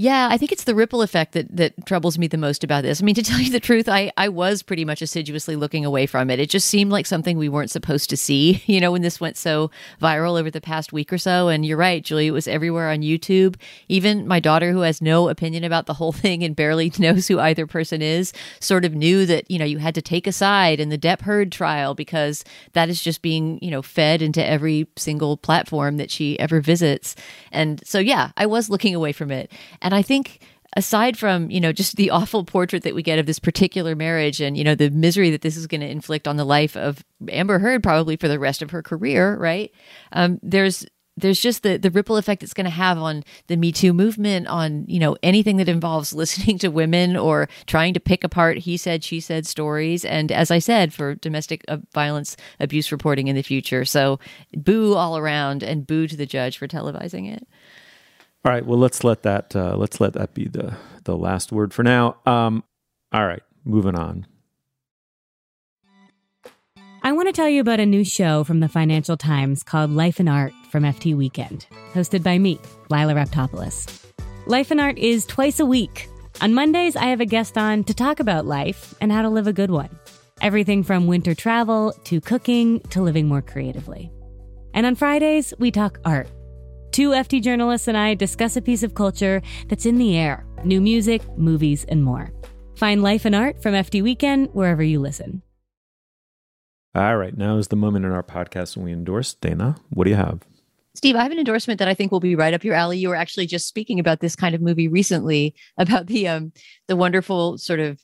yeah, I think it's the ripple effect that that troubles me the most about this. I mean, to tell you the truth, I I was pretty much assiduously looking away from it. It just seemed like something we weren't supposed to see, you know, when this went so viral over the past week or so. And you're right, Julie, it was everywhere on YouTube. Even my daughter who has no opinion about the whole thing and barely knows who either person is, sort of knew that, you know, you had to take a side in the Depp Heard trial because that is just being, you know, fed into every single platform that she ever visits. And so yeah, I was looking away from it. I think aside from you know just the awful portrait that we get of this particular marriage and you know the misery that this is going to inflict on the life of Amber Heard probably for the rest of her career, right? Um, there's there's just the the ripple effect it's going to have on the Me Too movement, on you know anything that involves listening to women or trying to pick apart he said she said stories, and as I said, for domestic uh, violence abuse reporting in the future. So boo all around, and boo to the judge for televising it. All right. Well, let's let that uh, let's let that be the the last word for now. Um, all right. Moving on. I want to tell you about a new show from the Financial Times called Life and Art from FT Weekend, hosted by me, Lila Raptopoulos. Life and Art is twice a week. On Mondays, I have a guest on to talk about life and how to live a good one. Everything from winter travel to cooking to living more creatively. And on Fridays, we talk art. Two FT journalists and I discuss a piece of culture that's in the air new music, movies, and more. Find Life and Art from FT Weekend wherever you listen. All right. Now is the moment in our podcast when we endorse Dana. What do you have? Steve, I have an endorsement that I think will be right up your alley. You were actually just speaking about this kind of movie recently about the um the wonderful sort of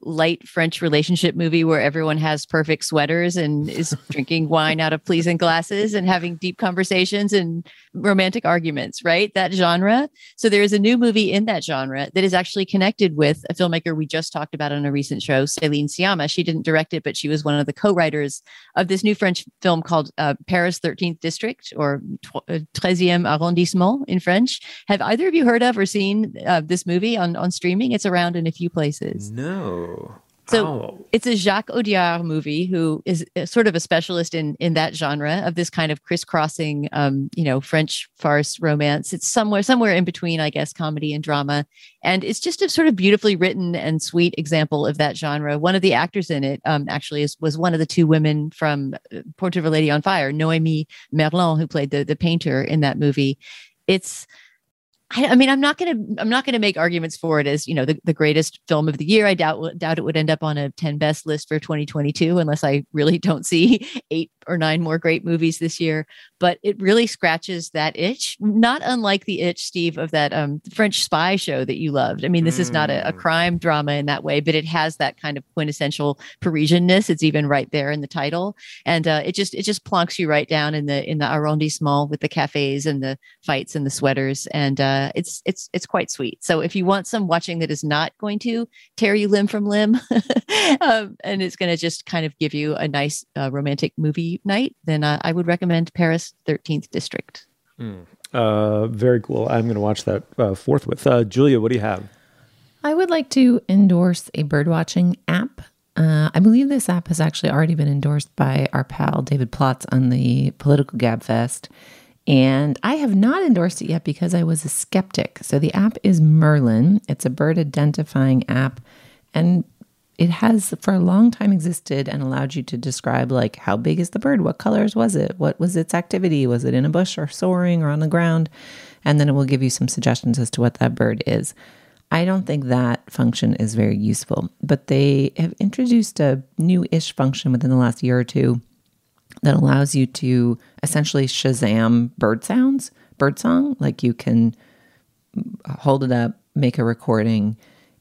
light French relationship movie where everyone has perfect sweaters and is drinking wine out of pleasing glasses and having deep conversations and romantic arguments, right? That genre. So there is a new movie in that genre that is actually connected with a filmmaker we just talked about on a recent show, Céline Sciamma. She didn't direct it, but she was one of the co-writers of this new French film called uh, Paris 13th District or 13e uh, arrondissement in French. Have either of you heard of or seen uh, this movie on, on streaming? It's around in a few places. No. So Oh. it's a Jacques Audiard movie who is sort of a specialist in in that genre of this kind of crisscrossing, um, you know, French farce romance. It's somewhere somewhere in between, I guess, comedy and drama, and it's just a sort of beautifully written and sweet example of that genre. One of the actors in it, um, actually, is was one of the two women from uh, Portrait of a Lady on Fire, Noémie Merlant, who played the the painter in that movie. It's I, I mean, I'm not gonna I'm not gonna make arguments for it as you know the, the greatest film of the year. I doubt doubt it would end up on a 10 best list for 2022 unless I really don't see eight or nine more great movies this year. But it really scratches that itch, not unlike the itch, Steve, of that um, French spy show that you loved. I mean, this is not a, a crime drama in that way, but it has that kind of quintessential Parisianness. It's even right there in the title, and uh, it just it just plonks you right down in the in the arrondissement with the cafes and the fights and the sweaters, and uh, it's it's it's quite sweet. So if you want some watching that is not going to tear you limb from limb, um, and it's going to just kind of give you a nice uh, romantic movie night, then uh, I would recommend Paris Thirteenth District. Uh, very cool. I'm going to watch that uh, forthwith. Uh, Julia, what do you have? I would like to endorse a birdwatching app. Uh, I believe this app has actually already been endorsed by our pal David Plotz on the Political Gabfest. And I have not endorsed it yet because I was a skeptic. So the app is Merlin. It's a bird identifying app. And it has for a long time existed and allowed you to describe like how big is the bird? What colors was it? What was its activity? Was it in a bush or soaring or on the ground? And then it will give you some suggestions as to what that bird is. I don't think that function is very useful but they have introduced a new-ish function within the last year or two that allows you to essentially shazam bird sounds bird song. Like you can uh, hold it up make a recording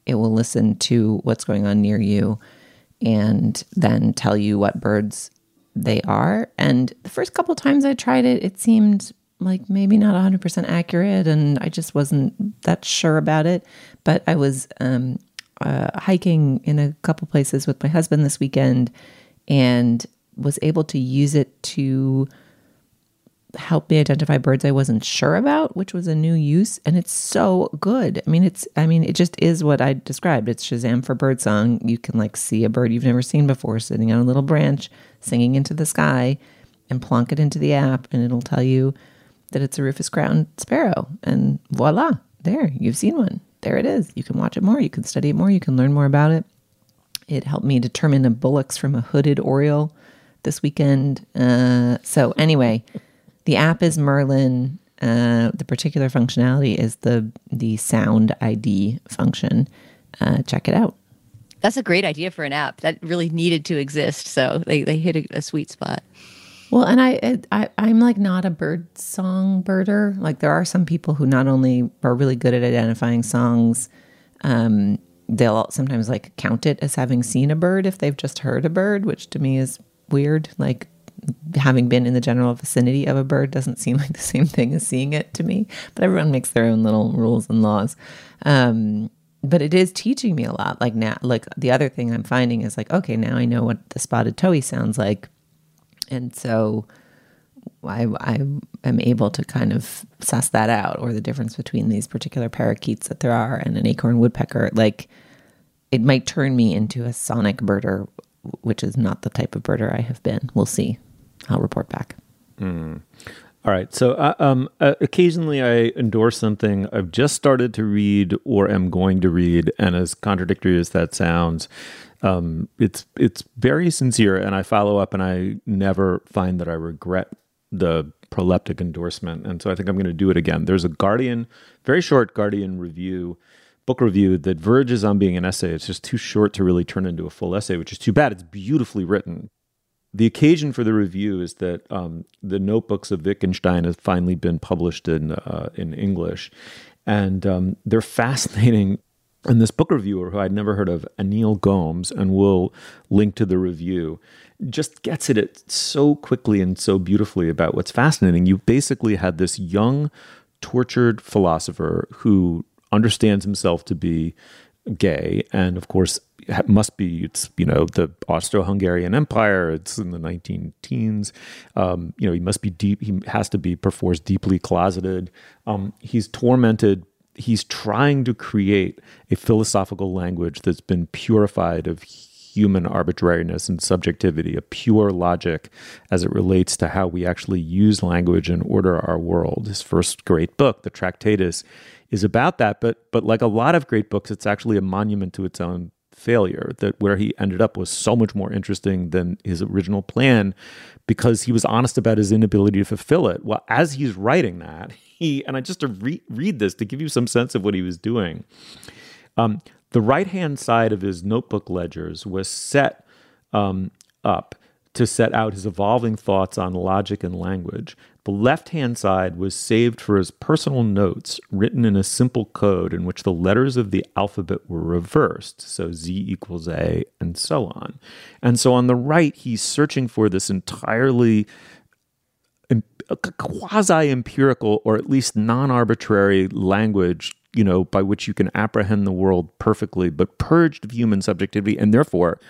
it will listen to what's going on near you and then tell you what birds they are. And the first couple times I tried it, it seemed like maybe not 100% accurate, and I just wasn't that sure about it. But I was um, uh, hiking in a couple places with my husband this weekend and was able to use it to help me identify birds I wasn't sure about, which was a new use. And it's so good. I mean, it's, I mean, it just is what I described. It's Shazam for birdsong. You can like see a bird you've never seen before sitting on a little branch, singing into the sky, and plonk it into the app, and it'll tell you that it's a rufous crowned sparrow. And voila, there, you've seen one. There it is. You can watch it more. You can study it more. You can learn more about it. It helped me determine a Bullock's from a hooded oriole this weekend. Uh, so, anyway, the app is Merlin. Uh, the particular functionality is the the sound ID function. Uh, check it out. That's a great idea for an app that really needed to exist. So they, they hit a, a sweet spot. Well, and I, I I'm like not a bird song birder. Like there are some people who not only are really good at identifying songs, um, they'll sometimes like count it as having seen a bird if they've just heard a bird, which to me is weird. Like having been in the general vicinity of a bird doesn't seem like the same thing as seeing it to me. But everyone makes their own little rules and laws. Um, but it is teaching me a lot. Like now, like the other thing I'm finding is like, okay, now I know what the spotted towhee sounds like, and so I, I am able to kind of suss that out, or the difference between these particular parakeets that there are and an acorn woodpecker. Like, it might turn me into a sonic birder, which is not the type of birder I have been. We'll see. I'll report back. Mm. All right. So, uh, um, uh, occasionally I endorse something I've just started to read or am going to read, and as contradictory as that sounds, um, it's it's very sincere, and I follow up, and I never find that I regret the proleptic endorsement, and so I think I'm going to do it again. There's a Guardian, very short Guardian review, book review that verges on being an essay. It's just too short to really turn into a full essay, which is too bad. It's beautifully written. The occasion for the review is that um, the notebooks of Wittgenstein have finally been published in uh, in English, and um, they're fascinating and this book reviewer, who I'd never heard of, Anil Gomes, and we'll link to the review, just gets at it so quickly and so beautifully about what's fascinating. You basically had this young, tortured philosopher who understands himself to be gay, and of course, must be it's you know the Austro-Hungarian Empire. It's in the 19 teens. Um, you know he must be deep. He has to be perforce deeply closeted. Um, he's tormented he's trying to create a philosophical language that's been purified of human arbitrariness and subjectivity, a pure logic as it relates to how we actually use language and order our world. His first great book, The Tractatus, is about that, but but like a lot of great books, it's actually a monument to its own failure that where he ended up was so much more interesting than his original plan because he was honest about his inability to fulfill it. Well, as he's writing that, he and I just to re- read this to give you some sense of what he was doing. Um, the right hand side of his notebook ledgers was set um, up to set out his evolving thoughts on logic and language. The left hand side was saved for his personal notes written in a simple code in which the letters of the alphabet were reversed. So Z equals A and so on. And so on the right, he's searching for this entirely quasi empirical or at least non arbitrary language you know, by which you can apprehend the world perfectly, but purged of human subjectivity and therefore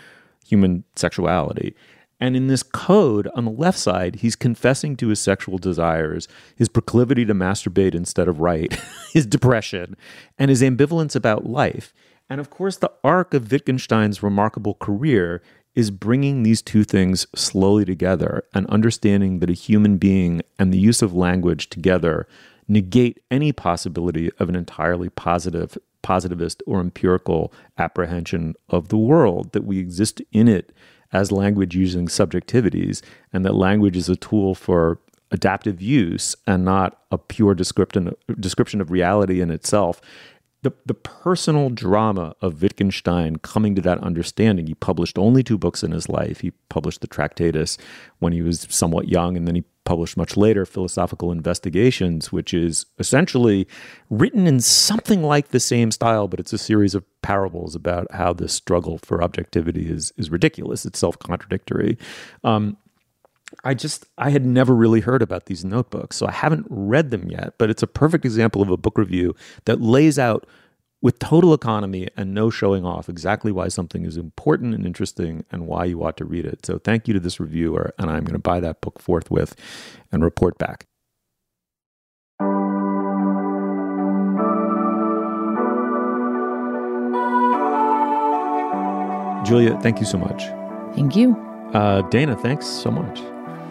human sexuality. And in this code on the left side, he's confessing to his sexual desires, his proclivity to masturbate instead of write, his depression, and his ambivalence about life. And of course, the arc of Wittgenstein's remarkable career is bringing these two things slowly together and understanding that a human being and the use of language together negate any possibility of an entirely positive positivist or empirical apprehension of the world that we exist in it as language using subjectivities, and that language is a tool for adaptive use and not a pure description, description of reality in itself. The, the personal drama of Wittgenstein coming to that understanding. He published only two books in his life. He published the Tractatus when he was somewhat young, and then he published much later, Philosophical Investigations, which is essentially written in something like the same style, but it's a series of parables about how this struggle for objectivity is is ridiculous. It's self contradictory. Um, I just I had never really heard about these notebooks, so I haven't read them yet. But it's a perfect example of a book review that lays out with total economy and no showing off exactly why something is important and interesting and why you ought to read it. So thank you to this reviewer, and I'm going to buy that book forthwith and report back. Julia, thank you so much. Thank you. Uh, Dana, thanks so much.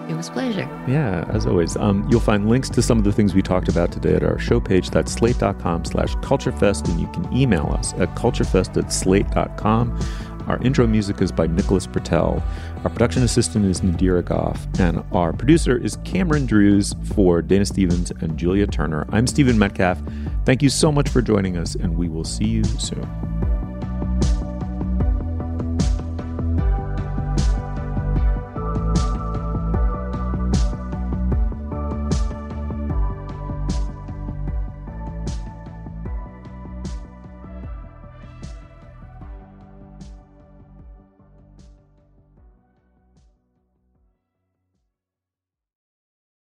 It was pleasure. Yeah, as always. Um, you'll find links to some of the things we talked about today at our show page. That's slate.com slash culturefest, and you can email us at culturefest at slate.com. Our intro music is by Nicholas Patel. Our production assistant is Nadira Goff, and our producer is Cameron Drews for Dana Stevens and Julia Turner. I'm Stephen Metcalf. Thank you so much for joining us, and we will see you soon.